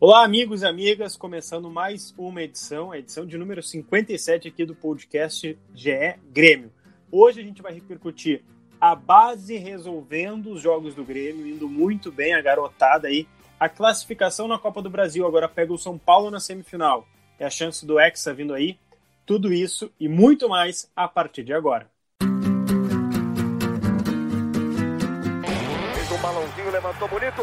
Olá, amigos e amigas, começando mais uma edição, a edição de número 57 aqui do podcast GE Grêmio. Hoje a gente vai repercutir a base resolvendo os jogos do Grêmio, indo muito bem a garotada aí. A classificação na Copa do Brasil agora pega o São Paulo na semifinal. É a chance do Hexa vindo aí. Tudo isso e muito mais a partir de agora. Fez um balãozinho, levantou bonito.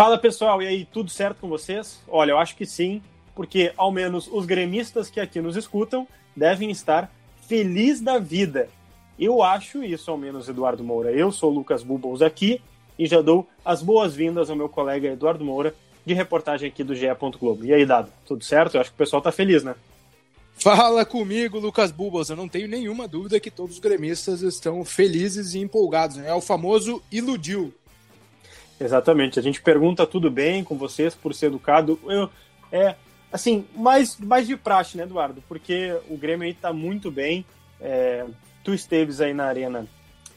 Fala pessoal, e aí, tudo certo com vocês? Olha, eu acho que sim, porque ao menos os gremistas que aqui nos escutam devem estar felizes da vida. Eu acho isso, ao menos, Eduardo Moura. Eu sou Lucas Bubbles aqui e já dou as boas-vindas ao meu colega Eduardo Moura, de reportagem aqui do GE. Globo. E aí, Dado, tudo certo? Eu acho que o pessoal tá feliz, né? Fala comigo, Lucas Bubbles. Eu não tenho nenhuma dúvida que todos os gremistas estão felizes e empolgados. Né? É o famoso iludiu. Exatamente. A gente pergunta tudo bem com vocês por ser educado. Eu, é, assim, mais, mais de praxe, né, Eduardo? Porque o Grêmio aí tá muito bem. É, tu esteves aí na arena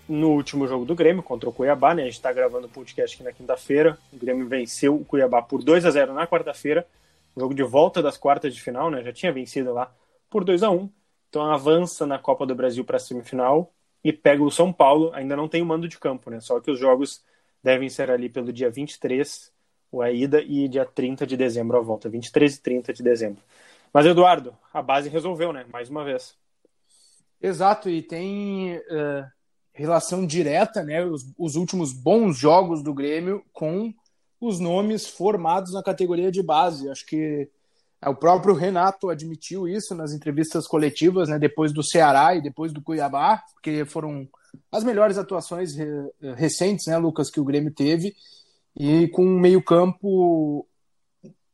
no último jogo do Grêmio contra o Cuiabá, né? A gente tá gravando o podcast aqui na quinta-feira. O Grêmio venceu o Cuiabá por 2 a 0 na quarta-feira. Jogo de volta das quartas de final, né? Já tinha vencido lá por 2 a 1 Então avança na Copa do Brasil para a semifinal e pega o São Paulo. Ainda não tem o mando de campo, né? Só que os jogos devem ser ali pelo dia 23, a ida, e dia 30 de dezembro a volta. 23 e 30 de dezembro. Mas, Eduardo, a base resolveu, né? Mais uma vez. Exato, e tem uh, relação direta, né? Os, os, últimos bons jogos do Grêmio com os nomes formados na categoria de base. Acho que o próprio Renato admitiu isso nas entrevistas coletivas, né? Depois do Ceará e depois do Cuiabá, porque foram as melhores atuações recentes, né, Lucas, que o Grêmio teve, e com um meio-campo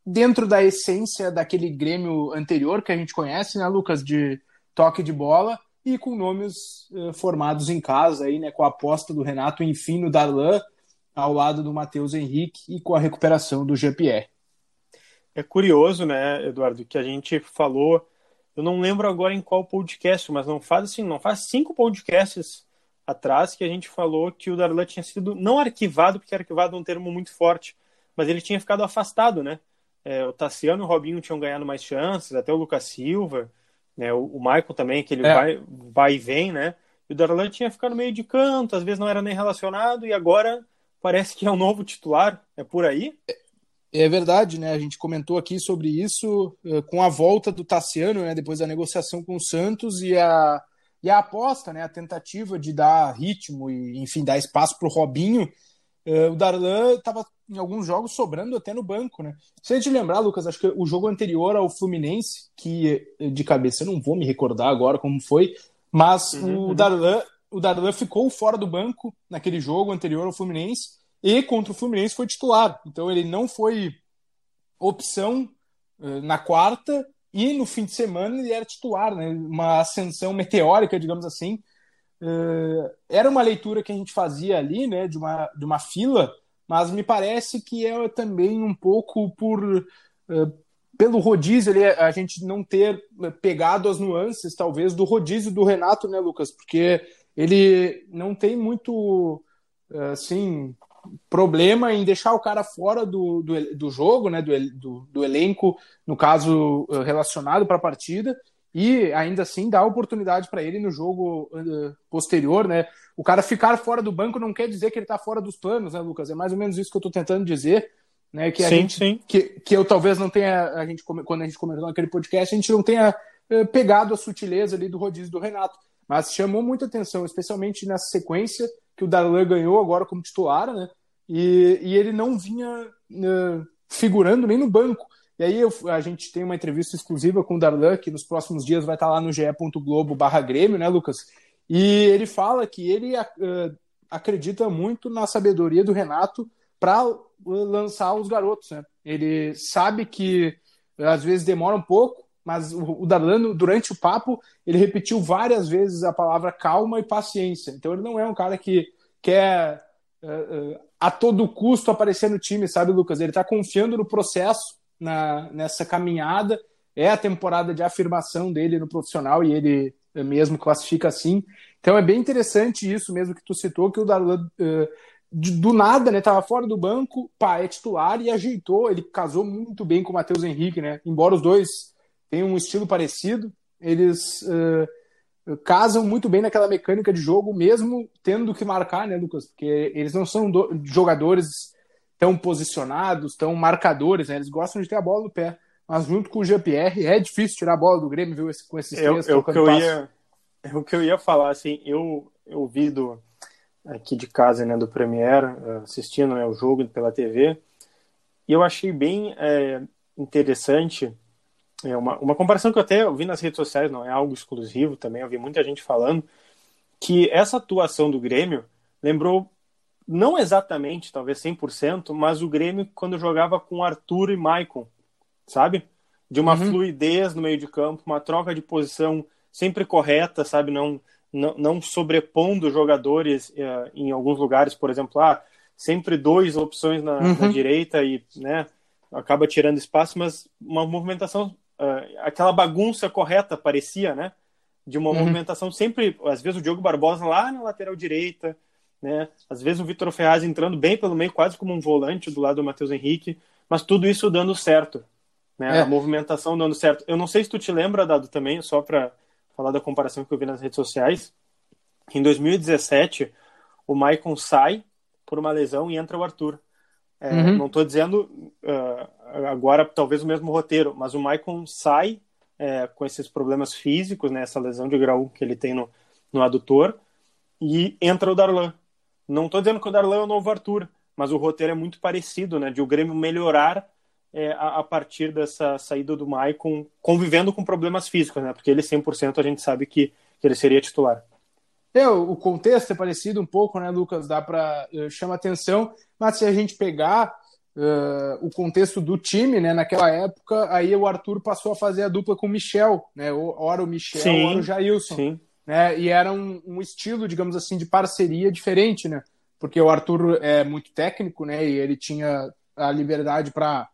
dentro da essência daquele Grêmio anterior que a gente conhece, né, Lucas, de toque de bola, e com nomes uh, formados em casa, aí, né, com a aposta do Renato, enfim, no Darlan, ao lado do Matheus Henrique e com a recuperação do Jean-Pierre. É curioso, né, Eduardo, que a gente falou, eu não lembro agora em qual podcast, mas não faz assim, não faz cinco podcasts atrás que a gente falou que o Darlan tinha sido não arquivado, porque arquivado é um termo muito forte, mas ele tinha ficado afastado, né? É, o Tassiano e o Robinho tinham ganhado mais chances, até o Lucas Silva, né? O, o Michael também, que ele é. vai, vai e vem, né? E o Darlan tinha ficado meio de canto, às vezes não era nem relacionado, e agora parece que é o um novo titular. É por aí? É verdade, né? A gente comentou aqui sobre isso uh, com a volta do Tassiano, né? Depois da negociação com o Santos e a e a aposta, né, a tentativa de dar ritmo e, enfim, dar espaço para o Robinho, uh, o Darlan estava em alguns jogos sobrando até no banco, né? Se a gente lembrar, Lucas, acho que o jogo anterior ao Fluminense, que eh, de cabeça eu não vou me recordar agora como foi, mas uhum, o, uhum. Darlan, o Darlan ficou fora do banco naquele jogo anterior ao Fluminense e contra o Fluminense foi titular. Então ele não foi opção uh, na quarta e no fim de semana ele era titular, né? uma ascensão meteórica, digamos assim. Uh, era uma leitura que a gente fazia ali, né, de uma, de uma fila, mas me parece que é também um pouco por uh, pelo rodízio ali, a gente não ter pegado as nuances, talvez, do rodízio do Renato, né, Lucas? Porque ele não tem muito, assim, problema em deixar o cara fora do, do, do jogo, né, do, do, do, elenco, no caso eh, relacionado para a partida, e ainda assim dar oportunidade para ele no jogo uh, posterior, né? O cara ficar fora do banco não quer dizer que ele está fora dos planos, né, Lucas? É mais ou menos isso que eu estou tentando dizer, né? Que a sim, gente, sim. Que, que eu talvez não tenha, a gente quando a gente comentou naquele podcast, a gente não tenha uh, pegado a sutileza ali do rodízio do Renato, mas chamou muita atenção, especialmente nessa sequência que o Darlan ganhou agora como titular, né? E, e ele não vinha uh, figurando nem no banco. E aí eu, a gente tem uma entrevista exclusiva com o Darlan, que nos próximos dias vai estar lá no ge.globo barra Grêmio, né, Lucas? E ele fala que ele uh, acredita muito na sabedoria do Renato para lançar os garotos. Né? Ele sabe que às vezes demora um pouco, mas o, Darlan, durante o papo, ele repetiu várias vezes a palavra calma e paciência. Então ele não é um cara que quer uh, uh, a todo custo aparecer no time, sabe, Lucas? Ele está confiando no processo, na, nessa caminhada. É a temporada de afirmação dele no profissional e ele mesmo classifica assim. Então é bem interessante isso mesmo que tu citou, que o Darlan uh, do nada, né? Tava fora do banco, pá, é titular e ajeitou. Ele casou muito bem com o Matheus Henrique, né? Embora os dois tenham um estilo parecido, eles uh, casam muito bem naquela mecânica de jogo, mesmo tendo que marcar, né, Lucas? Porque eles não são do, jogadores tão posicionados, tão marcadores, né? Eles gostam de ter a bola no pé. Mas junto com o Jean-Pierre, é difícil tirar a bola do Grêmio, viu? Com esses três. Eu, eu, que eu ia, é o que eu ia falar, assim, eu, eu vi do aqui de casa, né, do Premier, eh, assistindo né, o jogo pela TV, e eu achei bem é, interessante, é uma, uma comparação que eu até vi nas redes sociais, não é algo exclusivo também, eu vi muita gente falando, que essa atuação do Grêmio lembrou, não exatamente, talvez 100%, mas o Grêmio quando jogava com Arthur e Maicon, sabe? De uma uhum. fluidez no meio de campo, uma troca de posição sempre correta, sabe? Não não, não sobrepondo jogadores uh, em alguns lugares, por exemplo, ah, sempre dois opções na, uhum. na, direita e né, acaba tirando espaço, mas uma movimentação, uh, aquela bagunça correta parecia, né? De uma uhum. movimentação sempre, às vezes o Diogo Barbosa lá na lateral direita, né? Às vezes o Vitor Ferraz entrando bem pelo meio, quase como um volante do lado do Matheus Henrique, mas tudo isso dando certo, né? É. A movimentação dando certo. Eu não sei se tu te lembra, Dado, também, só para falar da comparação que eu vi nas redes sociais. Em 2017, o Maicon sai por uma lesão e entra o Arthur. É, uhum. Não estou dizendo uh, agora talvez o mesmo roteiro, mas o Maicon sai é, com esses problemas físicos, né, essa lesão de grau que ele tem no, no adutor, e entra o Darlan. Não estou dizendo que o Darlan é o novo Arthur, mas o roteiro é muito parecido, né, de o Grêmio melhorar é, a, a, partir dessa saída do Maicon, convivendo com problemas físicos, né? Porque ele 100% a gente sabe que, que ele seria titular. É, o contexto é parecido um pouco, né, Lucas? Dá para uh, eh, chama atenção, mas se a gente pegar uh, o contexto do time, né, naquela época, aí o Arthur passou a fazer a dupla com o Michel, né? Ora o Michel, sim, ora o Jailson. Sim. Né, e era um, um estilo, digamos assim, de parceria diferente, né? Porque o Arthur é muito técnico, né? E ele tinha a liberdade para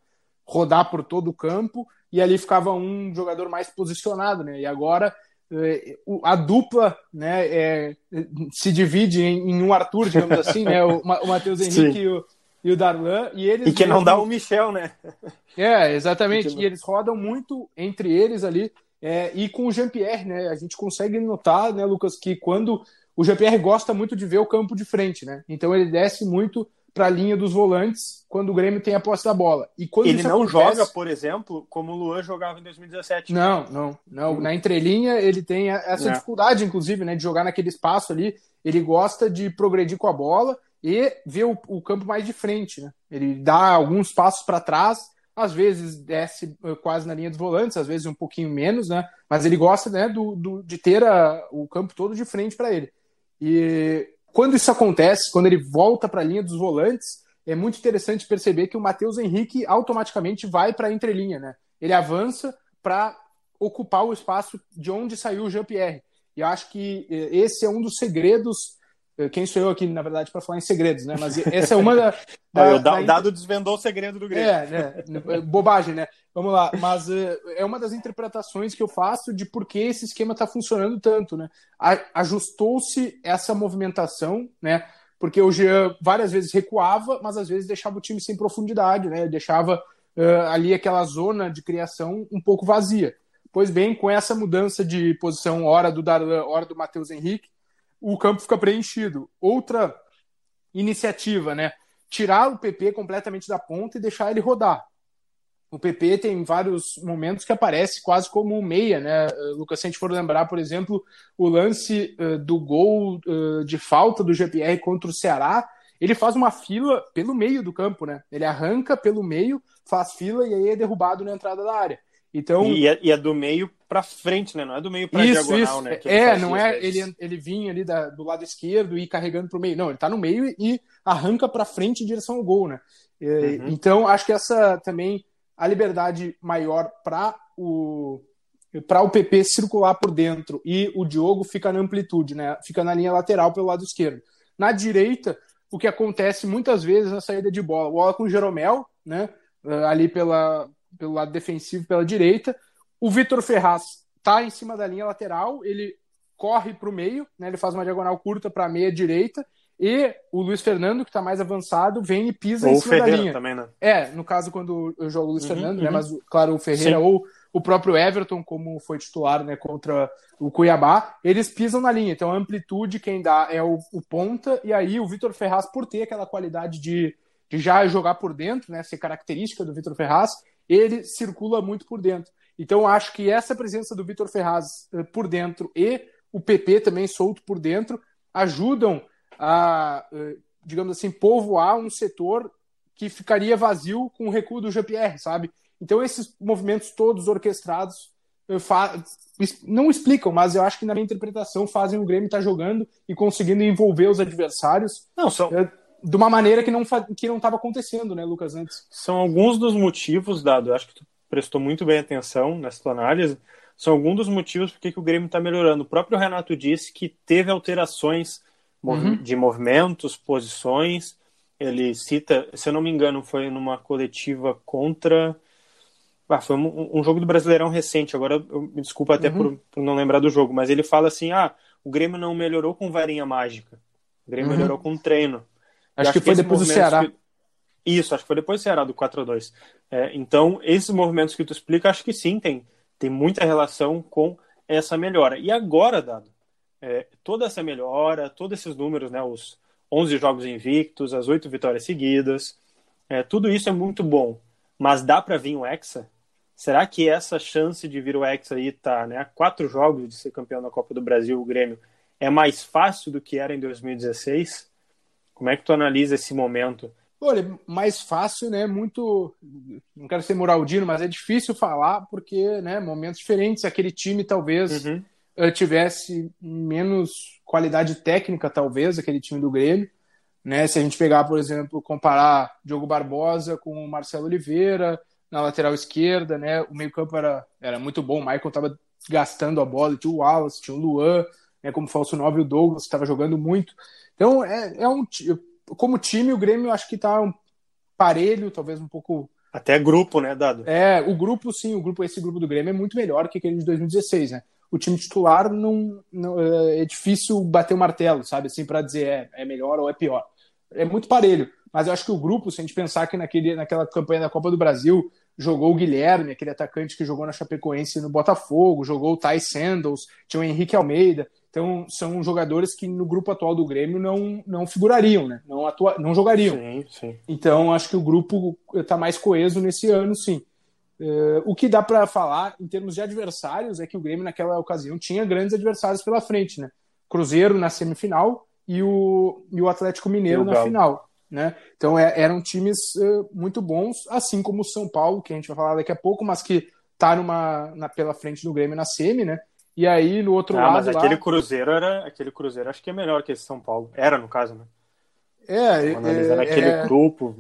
rodar por todo o campo e ali ficava um jogador mais posicionado, né? E agora a dupla né, é, se divide em, um Arthur, digamos assim, né? O, o Matheus Henrique e o, e o, Darlan. E, eles e que não dá o Michel, né? É, exatamente. E eles rodam muito entre eles ali. É, e com o Jean-Pierre, né? A gente consegue notar, né, Lucas, que quando o Jean-Pierre gosta muito de ver o campo de frente, né? Então ele desce muito para a linha dos volantes quando o Grêmio tem a posse da bola. E quando ele não acontece... joga, por exemplo, como o Luan jogava em 2017. Não, não, não. Na entrelinha ele tem essa é. dificuldade, inclusive, né, de jogar naquele espaço ali. Ele gosta de progredir com a bola e ver o, o campo mais de frente, né? Ele dá alguns passos para trás, às vezes desce eh, quase na linha dos volantes, às vezes um pouquinho menos, né? Mas ele gosta, né, do, do de ter a, o campo todo de frente para ele. E quando isso acontece, quando ele volta para a linha dos volantes, é muito interessante perceber que o Matheus Henrique automaticamente vai para a entrelinha, né? Ele avança para ocupar o espaço de onde saiu o Jean-Pierre. E eu acho que eh, esse é um dos segredos. Quem sou eu aqui, na verdade, para falar em segredos, né? Mas essa é uma da. da, da... O dado desvendou o segredo do Grêmio. É, né? Bobagem, né? Vamos lá, mas uh, é uma das interpretações que eu faço de por que esse esquema está funcionando tanto, né? Ajustou-se essa movimentação, né? Porque o Jean várias vezes recuava, mas às vezes deixava o time sem profundidade, né? Deixava uh, ali aquela zona de criação um pouco vazia. Pois bem, com essa mudança de posição, hora do Darlan, hora do Matheus Henrique, o campo fica preenchido. Outra iniciativa, né? Tirar o PP completamente da ponta e deixar ele rodar o PP tem vários momentos que aparece quase como um meia, né? Lucas, se a gente for lembrar, por exemplo, o lance uh, do gol uh, de falta do GPR contra o Ceará, ele faz uma fila pelo meio do campo, né? Ele arranca pelo meio, faz fila e aí é derrubado na entrada da área. Então, e, é, e é do meio para frente, né? Não é do meio para diagonal, isso. né? É, não é ele, ele vinha ali da, do lado esquerdo e carregando para o meio. Não, ele está no meio e arranca para frente em direção ao gol, né? Uhum. Então, acho que essa também a liberdade maior para o para o PP circular por dentro e o Diogo fica na amplitude, né? Fica na linha lateral pelo lado esquerdo. Na direita, o que acontece muitas vezes na saída de bola, bola com o Jeromel, né? Ali pela, pelo lado defensivo, pela direita, o Vitor Ferraz está em cima da linha lateral, ele corre para o meio, né, ele faz uma diagonal curta para a meia direita, e o Luiz Fernando, que está mais avançado, vem e pisa ou em cima Ferreira da linha. também, né? É, no caso, quando eu jogo o Luiz Uhum, Fernando, uhum. né, mas, claro, o Ferreira Sim. ou o próprio Everton, como foi titular né, contra o Cuiabá, eles pisam na linha. Então, a amplitude quem dá é o, o ponta, e aí o Vitor Ferraz, por ter aquela qualidade de, de já jogar por dentro, né, ser característica do Vitor Ferraz, ele circula muito por dentro. Então, acho que essa presença do Vitor Ferraz eh, por dentro e o PP também solto por dentro ajudam a, eh, digamos assim, povoar um setor que ficaria vazio com o recuo do GPR, sabe? Então, esses movimentos todos orquestrados eh, não explicam, mas eu acho que na minha interpretação fazem o Grêmio estar jogando e conseguindo envolver os adversários Não, são, de uma maneira que não que não estava acontecendo, né, Lucas, antes. são alguns dos motivos, Dado, eu acho que tu prestou muito bem atenção nessa tua análise, são alguns dos motivos por que o Grêmio está melhorando. O próprio Renato disse que teve alterações Uhum. de movimentos, posições. Ele cita, se eu não me engano, foi numa coletiva contra. Ah, foi um, um jogo do Brasileirão recente, agora eu me desculpo até Uhum. por, por não lembrar do jogo, mas ele fala assim: ah, o Grêmio não melhorou com varinha mágica, o Grêmio Uhum. melhorou com treino. Acho, E que foi esses depois do Ceará. que- Isso, acho que foi depois do Ceará, do 4 a 2 É, Então, esses movimentos que tu explica, acho que sim, tem, tem muita relação com essa melhora. E agora, Dado, é, toda essa melhora, todos esses números, né, os 11 jogos invictos, as 8 vitórias seguidas, é, tudo isso é muito bom. Mas dá para vir um Hexa? Será que essa chance de vir o Hexa aí tá, né, a quatro jogos de ser campeão da Copa do Brasil, o Grêmio, é mais fácil do que era em 2016? Como é que tu analisa esse momento? Olha, mais fácil, né? Muito. Não quero ser moraldino, mas é difícil falar porque, né? Momentos diferentes. Aquele time talvez Uhum. eh, tivesse menos qualidade técnica, talvez, aquele time do Grêmio. Né? Se a gente pegar, por exemplo, comparar Diogo Barbosa com o Marcelo Oliveira na lateral esquerda, né? O meio-campo era, era muito bom, o Michael estava gastando a bola, tinha o Wallace, tinha o Luan, né? como falso 9, o Douglas estava jogando muito. Então, é, é um ti- como time, o Grêmio acho que está um parelho, talvez um pouco Até grupo, né, Dado? é, o grupo, sim, o grupo, esse grupo do Grêmio é muito melhor que aquele de 2016, né? O time titular não, não é é difícil bater o martelo, sabe? Assim, para dizer é, é melhor ou é pior. É muito parelho. Mas eu acho que o grupo, se a gente pensar que naquele, naquela campanha da Copa do Brasil jogou o Guilherme, aquele atacante que jogou na Chapecoense no Botafogo, jogou o Ty Sandals, tinha o Henrique Almeida. Então, são jogadores que no grupo atual do Grêmio não, não figurariam, né? Não, atua, não jogariam. Sim, sim. Então, acho que o grupo está mais coeso nesse ano, sim. Eh, o que dá para falar em termos de adversários é que o Grêmio, naquela ocasião, tinha grandes adversários pela frente, né? Cruzeiro na semifinal e o, e o Atlético Mineiro o na final. Né? Então é- eram times eh, muito bons, assim como o São Paulo, que a gente vai falar daqui a pouco, mas que tá numa, na, pela frente do Grêmio na semi, né? E aí no outro Ah, mas lado. aquele lá, Cruzeiro era. Aquele Cruzeiro acho que é melhor que esse São Paulo. Era, no caso, né? é, Analisando é, aquele é, grupo.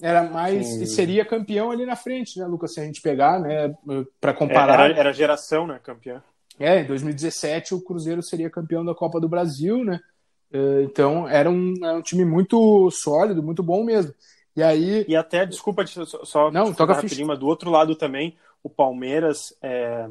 era mais. Sim. E seria campeão ali na frente, né, Lucas? Se a gente pegar, né? Para é, comparar. Era, era geração, né, campeã. É, em 2017 o Cruzeiro seria campeão da Copa do Brasil, né? Eh, Então era um, era um time muito sólido, muito bom mesmo. E aí, E até, desculpa, só, só Não, toca rapidinho, mas do outro lado também, o Palmeiras é,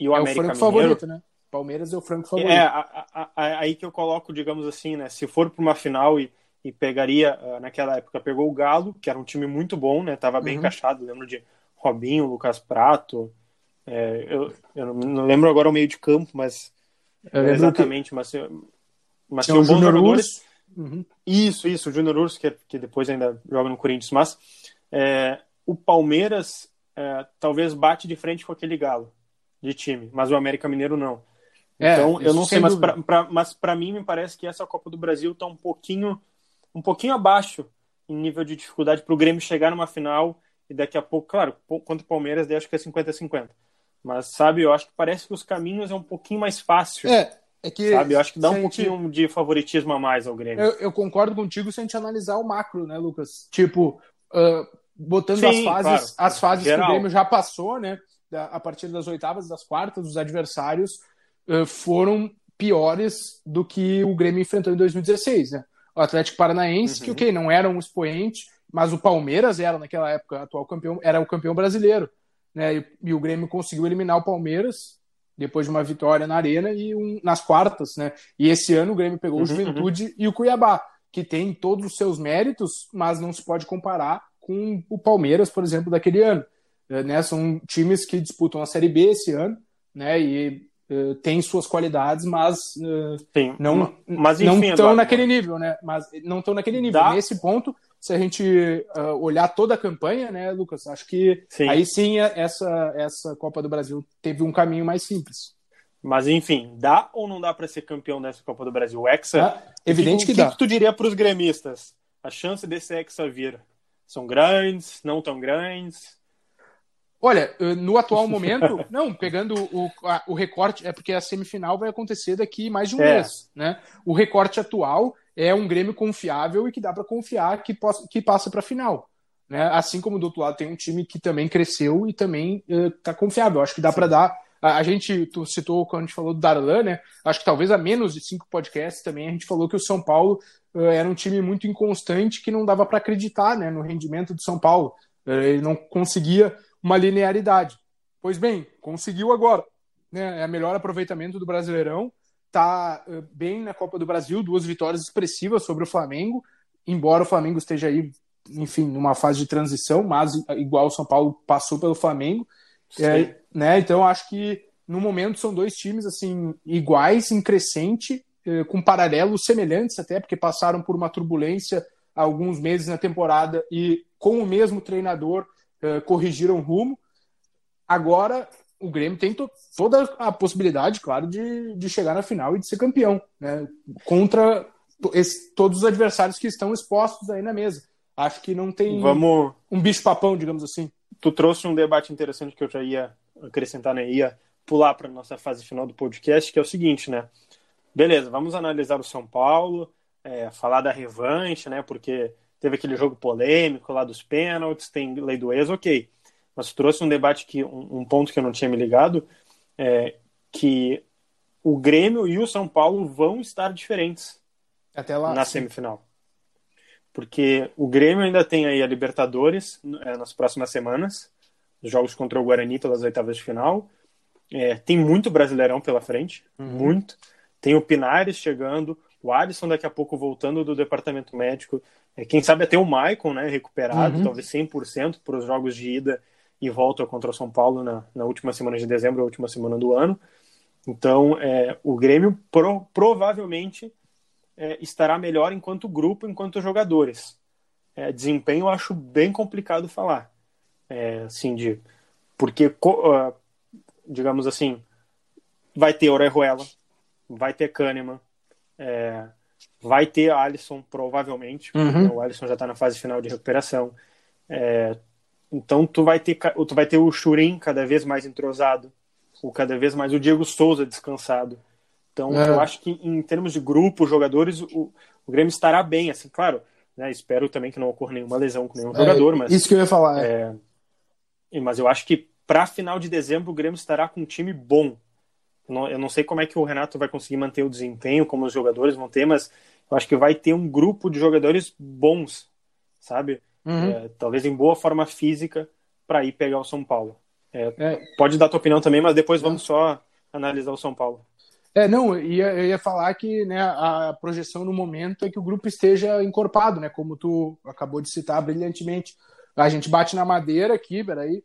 e o é o América franco Mineiro. favorito, né? Palmeiras é o franco favorito. É, a- a- a- aí que eu coloco, digamos assim, né? Se for para uma final e, e pegaria, ah, naquela época, pegou o Galo, que era um time muito bom, né? Tava bem Uhum. encaixado. Lembro de Robinho, Lucas Prato. é, eu, eu não- lembro agora o meio de campo, mas exatamente. Mas, mas Tinha o tinham bons jogadores. Uhum. Isso, isso, o Júnior Urso, que, que depois ainda joga no Corinthians, mas é, o Palmeiras é, talvez bate de frente com aquele Galo de time, mas o América Mineiro não. É, Então, eu isso não sei, mas dúvida. pra, pra- mas para mim me parece que essa Copa do Brasil tá um pouquinho um pouquinho abaixo em nível de dificuldade para o Grêmio chegar numa final e daqui a pouco, claro, contra o Palmeiras, daí acho que é 50-50. Mas, sabe, eu acho que parece que os caminhos é um pouquinho mais fácil. É, é que. Sabe, eu acho que dá um gente, pouquinho de favoritismo a mais ao Grêmio. Eu, eu, concordo contigo se a gente analisar o macro, né, Lucas? Tipo, uh, botando Sim, as fases, claro. as fases que o Grêmio já passou, né? A partir das oitavas, das quartas, os adversários uh, foram piores do que o Grêmio enfrentou em 2016, né? O Atlético Paranaense, uhum. que, ok, não era um expoente, mas o Palmeiras era, naquela época, atual campeão, era o campeão brasileiro, né? E, e, o Grêmio conseguiu eliminar o Palmeiras depois de uma vitória na Arena e um, nas quartas, né? E esse ano o Grêmio pegou uhum, o Juventude uhum. e o Cuiabá, que tem todos os seus méritos, mas não se pode comparar com o Palmeiras, por exemplo, daquele ano. É, né? São times que disputam a Série B esse ano, né? E uh, têm suas qualidades, mas uh, Sim, não mas, enfim, não estão naquele nível, né? Mas não estão naquele nível. Dá... Nesse ponto, se a gente uh, olhar toda a campanha, né, Lucas, acho que sim. aí sim essa essa Copa do Brasil teve um caminho mais simples. Mas enfim, dá ou não dá para ser campeão dessa Copa do Brasil? Hexa, ah, evidente que, que dá. O que tu diria para os gremistas? A chance desse Hexa vir são grandes, não tão grandes? Olha, no atual momento, não, pegando o, a, o recorte, é porque a semifinal vai acontecer daqui mais de um é. mês, né? O recorte atual é um Grêmio confiável e que dá para confiar que, possa, que passa para a final. Né? Assim como do outro lado tem um time que também cresceu e também está uh, confiável. Acho que dá para dar. A, a, gente tu citou quando a gente falou do Darlan, né? Acho que talvez a menos de cinco podcasts também a gente falou que o São Paulo uh, era um time muito inconstante que não dava para acreditar né, no rendimento do São Paulo. Uh, ele não conseguia uma linearidade. Pois bem, conseguiu agora. Né? É o melhor aproveitamento do Brasileirão. Está uh, bem na Copa do Brasil, duas vitórias expressivas sobre o Flamengo, embora o Flamengo esteja aí, enfim, numa fase de transição, mas igual o São Paulo passou pelo Flamengo. É, né? Então acho que no momento são dois times assim iguais, em crescente, eh, com paralelos semelhantes até, porque passaram por uma turbulência há alguns meses na temporada e com o mesmo treinador uh, corrigiram rumo. Agora o Grêmio tem to toda a possibilidade, claro, de, de chegar na final e de ser campeão, né? Contra esse, todos os adversários que estão expostos aí na mesa. Acho que não tem Vamos... um bicho-papão, digamos assim. Tu trouxe um debate interessante que eu já ia acrescentar, né? Ia pular para nossa fase final do podcast, que é o seguinte, né? Beleza, vamos analisar o São Paulo, é, falar da revanche, né? Porque teve aquele jogo polêmico lá dos pênaltis, tem lei do ex, ok. Mas trouxe um debate que um, um ponto que eu não tinha me ligado, é que o Grêmio e o São Paulo vão estar diferentes até lá na sim. semifinal. Porque o Grêmio ainda tem aí a Libertadores é, nas próximas semanas, os jogos contra o Guarani pelas oitavas de final. É, tem muito brasileirão pela frente, uhum. muito. Tem o Pinares chegando, o Alisson daqui a pouco voltando do departamento médico. É, quem sabe até o Maicon, né, recuperado, uhum. talvez 100% para os jogos de ida e volta contra o São Paulo na, na última semana de dezembro, a última semana do ano. Então, é, o Grêmio pro, provavelmente é, estará melhor enquanto grupo, enquanto jogadores. É, desempenho eu acho bem complicado falar. É, assim, de, porque, uh, digamos assim, vai ter Orejuela, vai ter Kahneman, é, vai ter Alisson, provavelmente, uhum. o Alisson já está na fase final de recuperação. É, então tu vai ter tu vai ter o Churin cada vez mais entrosado, o cada vez mais o Diego Souza descansado. Então é. eu acho que em termos de grupo, jogadores, o, o Grêmio estará bem, assim, claro. Né, espero também que não ocorra nenhuma lesão com nenhum é, jogador, mas isso que eu ia falar. É. É, mas eu acho que para final de dezembro o Grêmio estará com um time bom. Eu não sei como é que o Renato vai conseguir manter o desempenho, como os jogadores vão ter, mas eu acho que vai ter um grupo de jogadores bons, sabe? Uhum. É, talvez em boa forma física para ir pegar o São Paulo. É, é. Pode dar tua opinião também, mas depois vamos só analisar o São Paulo. É, não, eu ia, eu ia falar que né, a projeção no momento é que o grupo esteja encorpado, né? Como tu acabou de citar brilhantemente. A gente bate na madeira aqui, peraí,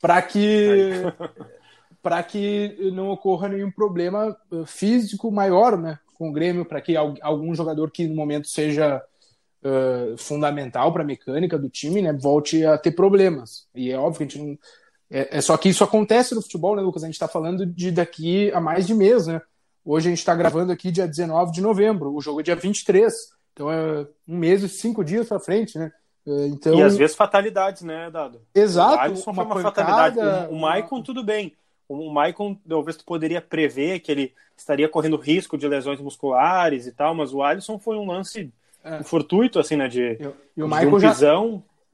para que para que não ocorra nenhum problema uh, físico maior, né, com o Grêmio, para que algum jogador que no momento seja uh, fundamental para a mecânica do time, né, volte a ter problemas. E é óbvio que a gente não. É, é só que isso acontece no futebol, né, Lucas? A gente está falando de daqui a mais de mês, né? Hoje a gente está gravando aqui dia 19 de novembro, o jogo é dia 23, então é um mês e cinco dias para frente, né? Então, e às vezes fatalidades, né, Dado? Exato. O Alisson uma foi uma pancada, fatalidade. O, o Maicon, tudo bem. O Maicon, talvez tu poderia prever que ele estaria correndo risco de lesões musculares e tal, mas o Alisson foi um lance é. fortuito, assim, né, de, e o Maicon um. Já,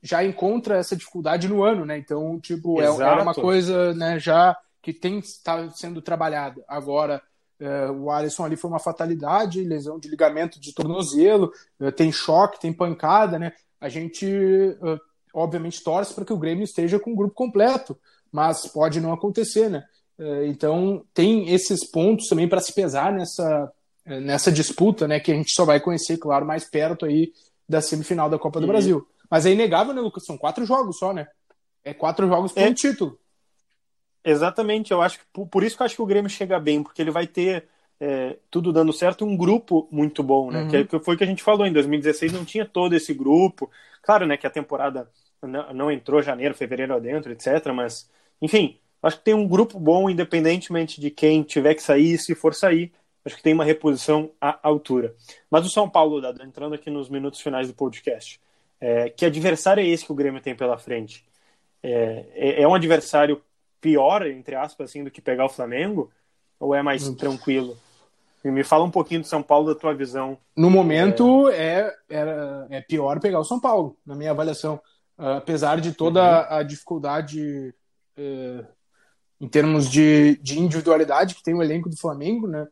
já encontra essa dificuldade no ano, né? Então, tipo, é, era uma coisa, né, já que tem está sendo trabalhada. Agora, é, o Alisson ali foi uma fatalidade, lesão de ligamento de tornozelo, é, tem choque, tem pancada, né? A gente, é, obviamente, torce para que o Grêmio esteja com o grupo completo, mas pode não acontecer, né? É, então, tem esses pontos também para se pesar nessa, é, nessa disputa, né? Que a gente só vai conhecer, claro, mais perto aí da semifinal da Copa do Brasil. Mas é inegável, né, Lucas? São quatro jogos só, né? É quatro jogos por é. um título. Exatamente, eu acho que por, isso que eu acho que o Grêmio chega bem, porque ele vai ter é, tudo dando certo um grupo muito bom, né? Uhum. Que, que, foi o que a gente falou em 2016, não tinha todo esse grupo. Claro, né, que a temporada não, não entrou janeiro, fevereiro adentro, etc. Mas, enfim, acho que tem um grupo bom, independentemente de quem tiver que sair, se for sair. Acho que tem uma reposição à altura. Mas o São Paulo, Dado, entrando aqui nos minutos finais do podcast, é, que adversário é esse que o Grêmio tem pela frente? É, é, é um adversário pior, entre aspas, assim, do que pegar o Flamengo? Ou é mais hum. tranquilo? Me fala um pouquinho do São Paulo, da tua visão. No momento, é, é, é pior pegar o São Paulo, na minha avaliação. Uh, apesar de toda uhum. a dificuldade uh, em termos de, de individualidade que tem o elenco do Flamengo, né?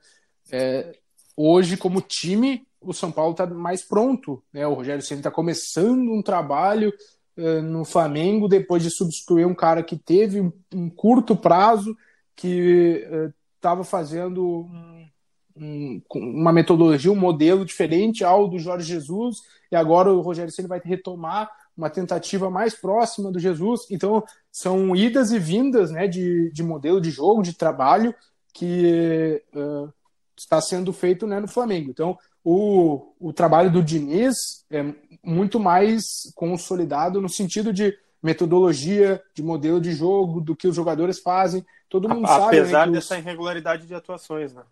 É, hoje, como time, o São Paulo está mais pronto. Né? O Rogério Ceni está começando um trabalho uh, no Flamengo depois de substituir um cara que teve um, um curto prazo, que estava fazendo um, um, uma metodologia, um modelo diferente ao do Jorge Jesus, e agora o Rogério Ceni vai retomar uma tentativa mais próxima do Jesus. Então, são idas e vindas né, de, de modelo de jogo, de trabalho, que uh, está sendo feito né, no Flamengo. Então, o, o trabalho do Diniz é muito mais consolidado no sentido de metodologia, de modelo de jogo, do que os jogadores fazem. Todo mundo Apesar sabe. Apesar né, dessa os... irregularidade de atuações, né?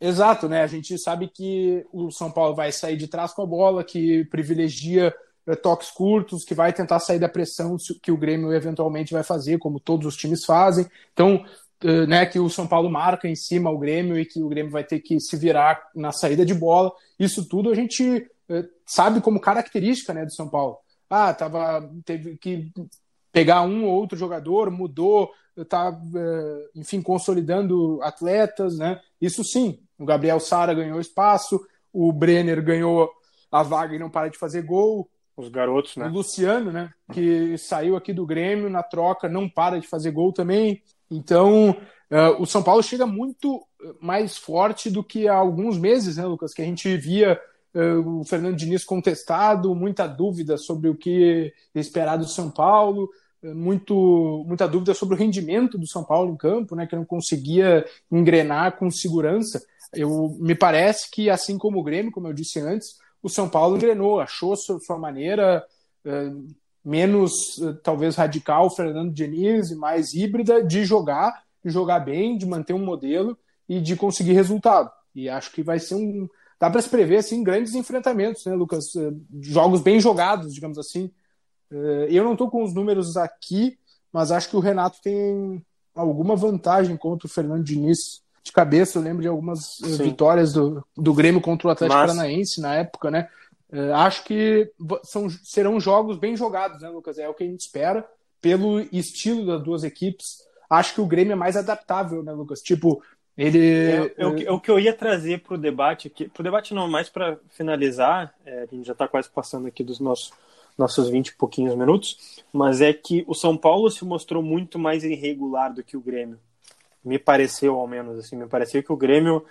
Exato, né? A gente sabe que o São Paulo vai sair de trás com a bola, que privilegia toques curtos, que vai tentar sair da pressão que o Grêmio eventualmente vai fazer, como todos os times fazem. Então, eh, né, que o São Paulo marca em cima o Grêmio e que o Grêmio vai ter que se virar na saída de bola. Isso tudo a gente eh, sabe como característica né, do São Paulo. Ah, tava, teve que pegar um ou outro jogador, mudou, tá, enfim, consolidando atletas, né? Isso sim, o Gabriel Sara ganhou espaço, o Brenner ganhou a vaga e não para de fazer gol, os garotos, né? O Luciano, né? Que saiu aqui do Grêmio na troca, não para de fazer gol também. Então, uh, o São Paulo chega muito mais forte do que há alguns meses, né, Lucas? Que a gente via uh, o Fernando Diniz contestado, muita dúvida sobre o que esperar do São Paulo, muito, muita dúvida sobre o rendimento do São Paulo em campo, né? Que não conseguia engrenar com segurança. Eu, me parece que, assim como o Grêmio, como eu disse antes, o São Paulo engrenou, achou sua maneira é, menos, é, talvez, radical, Fernando Diniz, mais híbrida de jogar, de jogar bem, de manter um modelo e de conseguir resultado. E acho que vai ser um. Dá para se prever assim, grandes enfrentamentos, né, Lucas? É, jogos bem jogados, digamos assim. Eu não estou com os números aqui, mas acho que o Renato tem alguma vantagem contra o Fernando Diniz de cabeça, eu lembro de algumas eh, Sim. vitórias do, do Grêmio contra o Atlético Mas... Paranaense na época, né? Uh, acho que são, serão jogos bem jogados, né, Lucas? É o que a gente espera pelo estilo das duas equipes. Acho que o Grêmio é mais adaptável, né, Lucas? Tipo, ele. É, é, o, que, é o que eu ia trazer para o debate aqui. Para o debate, não, mais para finalizar, é, a gente já está quase passando aqui dos nossos, nossos 20 e pouquinhos minutos, mas é que o São Paulo se mostrou muito mais irregular do que o Grêmio me pareceu ao menos assim, me pareceu que o Grêmio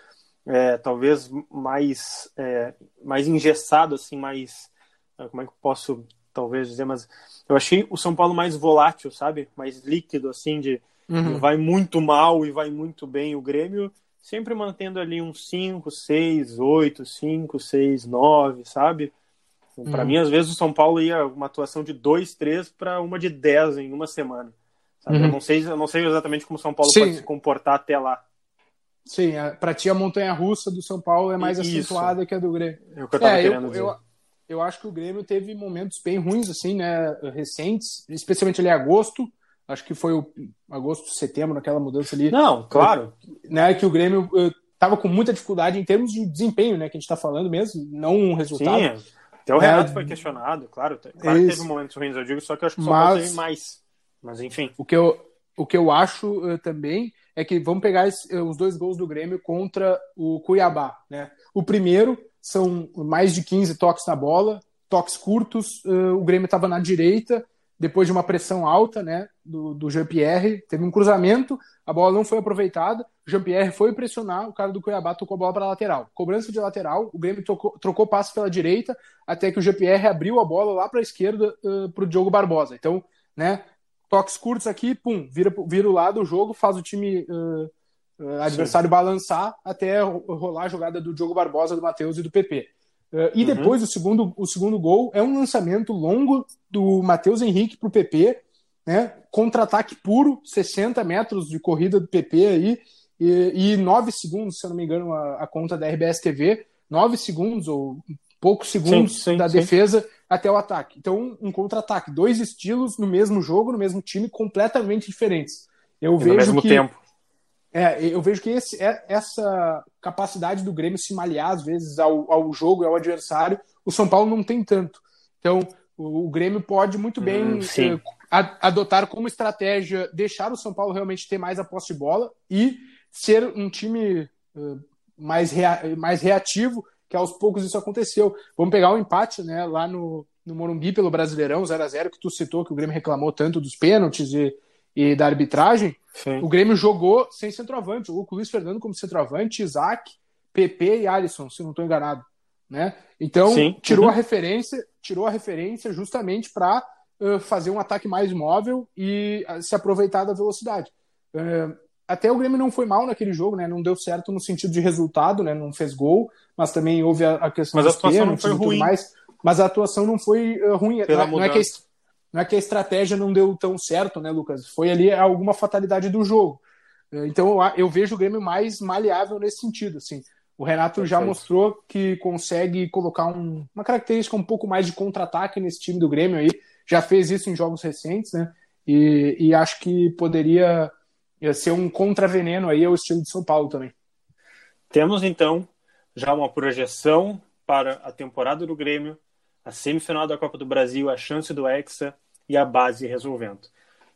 é, talvez mais é, mais engessado assim, mais ah, como é que eu posso talvez dizer, mas eu achei o São Paulo mais volátil, sabe? Mais líquido assim de uhum. vai muito mal e vai muito bem o Grêmio, sempre mantendo ali uns 5, 6, 8, 5, 6, 9, sabe? Para uhum. mim, às vezes, o São Paulo ia uma atuação de 2, 3 para uma de 10 em uma semana. Uhum. Eu, não sei, eu não sei exatamente como o São Paulo Sim. pode se comportar até lá. Sim, para ti a montanha russa do São Paulo é mais Isso. acentuada que a do Grêmio. É o que eu tava é, querendo eu, dizer. Eu, eu acho que o Grêmio teve momentos bem ruins, assim, né, recentes, especialmente ali em agosto, acho que foi o agosto, setembro, aquela mudança ali. Não, claro. Né, que o Grêmio estava com muita dificuldade em termos de desempenho, né, que a gente está falando mesmo, não um resultado. Sim, até o Renato é, foi questionado, claro, claro que teve momentos ruins, eu digo, só que eu acho que só Mas, teve mais. Mas enfim. O que eu, o que eu acho uh, também é que vamos pegar esse, uh, os dois gols do Grêmio contra o Cuiabá, né? O primeiro são mais de 15 toques na bola, toques curtos, uh, o Grêmio estava na direita, depois de uma pressão alta né, do, do Jean-Pierre, teve um cruzamento, a bola não foi aproveitada, Jean-Pierre foi pressionar, o cara do Cuiabá tocou a bola para lateral. Cobrança de lateral, o Grêmio tocou, trocou passe pela direita, até que o Jean-Pierre abriu a bola lá para a esquerda uh, para o Diogo Barbosa. Então, né, toques curtos aqui, pum, vira, vira o lado, o jogo, faz o time uh, uh, adversário Sim. balançar até rolar a jogada do Diogo Barbosa, do Matheus e do PP. Uh, e uhum. depois o segundo, o segundo gol é um lançamento longo do Matheus Henrique para o PP, né? Contra-ataque puro, 60 metros de corrida do PP aí, e, e 9 segundos, se eu não me engano, a, a conta da RBS TV, 9 segundos ou poucos segundos sim, sim, da sim. defesa até o ataque. Então, um contra-ataque, dois estilos no mesmo jogo, no mesmo time, completamente diferentes. Eu e vejo no mesmo que, tempo. É, eu vejo que esse, é, essa capacidade do Grêmio se malhar, às vezes, ao, ao jogo e ao adversário, o São Paulo não tem tanto. Então, o, o Grêmio pode muito bem hum, adotar como estratégia deixar o São Paulo realmente ter mais a posse de bola e ser um time uh, mais, rea mais reativo, que aos poucos isso aconteceu. Vamos pegar um empate né, lá no, no Morumbi pelo Brasileirão, 0 a 0 que tu citou, que o Grêmio reclamou tanto dos pênaltis e e da arbitragem, Sim. o Grêmio jogou sem centroavante, jogou com o Luiz Fernando como centroavante, Isaac, PP e Alisson, se não estou enganado, né? Então Sim. tirou uhum. a referência, tirou a referência justamente para uh, fazer um ataque mais móvel e uh, se aproveitar da velocidade. Uh, até o Grêmio não foi mal naquele jogo, né? Não deu certo no sentido de resultado, né? Não fez gol, mas também houve a, a questão mas a atuação não foi ruim. mais. Mas a atuação não foi ruim. Pela não, não é que não é que a estratégia não deu tão certo, né, Lucas? Foi ali alguma fatalidade do jogo. Então eu vejo o Grêmio mais maleável nesse sentido, assim. O Renato Perfeito. já mostrou que consegue colocar um, uma característica um pouco mais de contra-ataque nesse time do Grêmio aí. Já fez isso em jogos recentes, né? E, e acho que poderia ser um contraveneno aí ao estilo de São Paulo também. Temos então já uma projeção para a temporada do Grêmio a semifinal da Copa do Brasil, a chance do Hexa e a base resolvendo.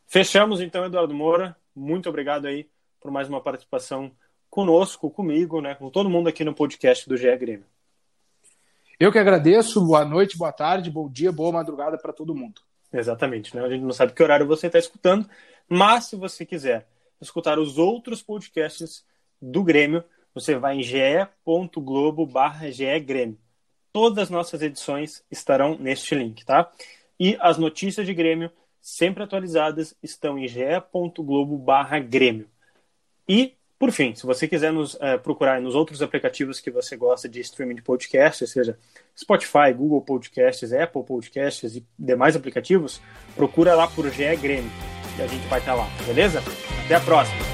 Fechamos então, Eduardo Moura. Muito obrigado aí por mais uma participação conosco, comigo, né, com todo mundo aqui no podcast do GE Grêmio. Eu que agradeço. Boa noite, boa tarde, bom dia, boa madrugada para todo mundo. Exatamente, né? A gente não sabe que horário você está escutando, mas se você quiser escutar os outros podcasts do Grêmio, você vai em ge.globo/grêmio. Todas as nossas edições estarão neste link, tá? E as notícias de Grêmio, sempre atualizadas, estão em ge.globo/grêmio. E, por fim, se você quiser nos é, procurar nos outros aplicativos que você gosta de streaming de podcast, seja Spotify, Google Podcasts, Apple Podcasts e demais aplicativos, procura lá por GE Grêmio e a gente vai estar lá, beleza? Até a próxima!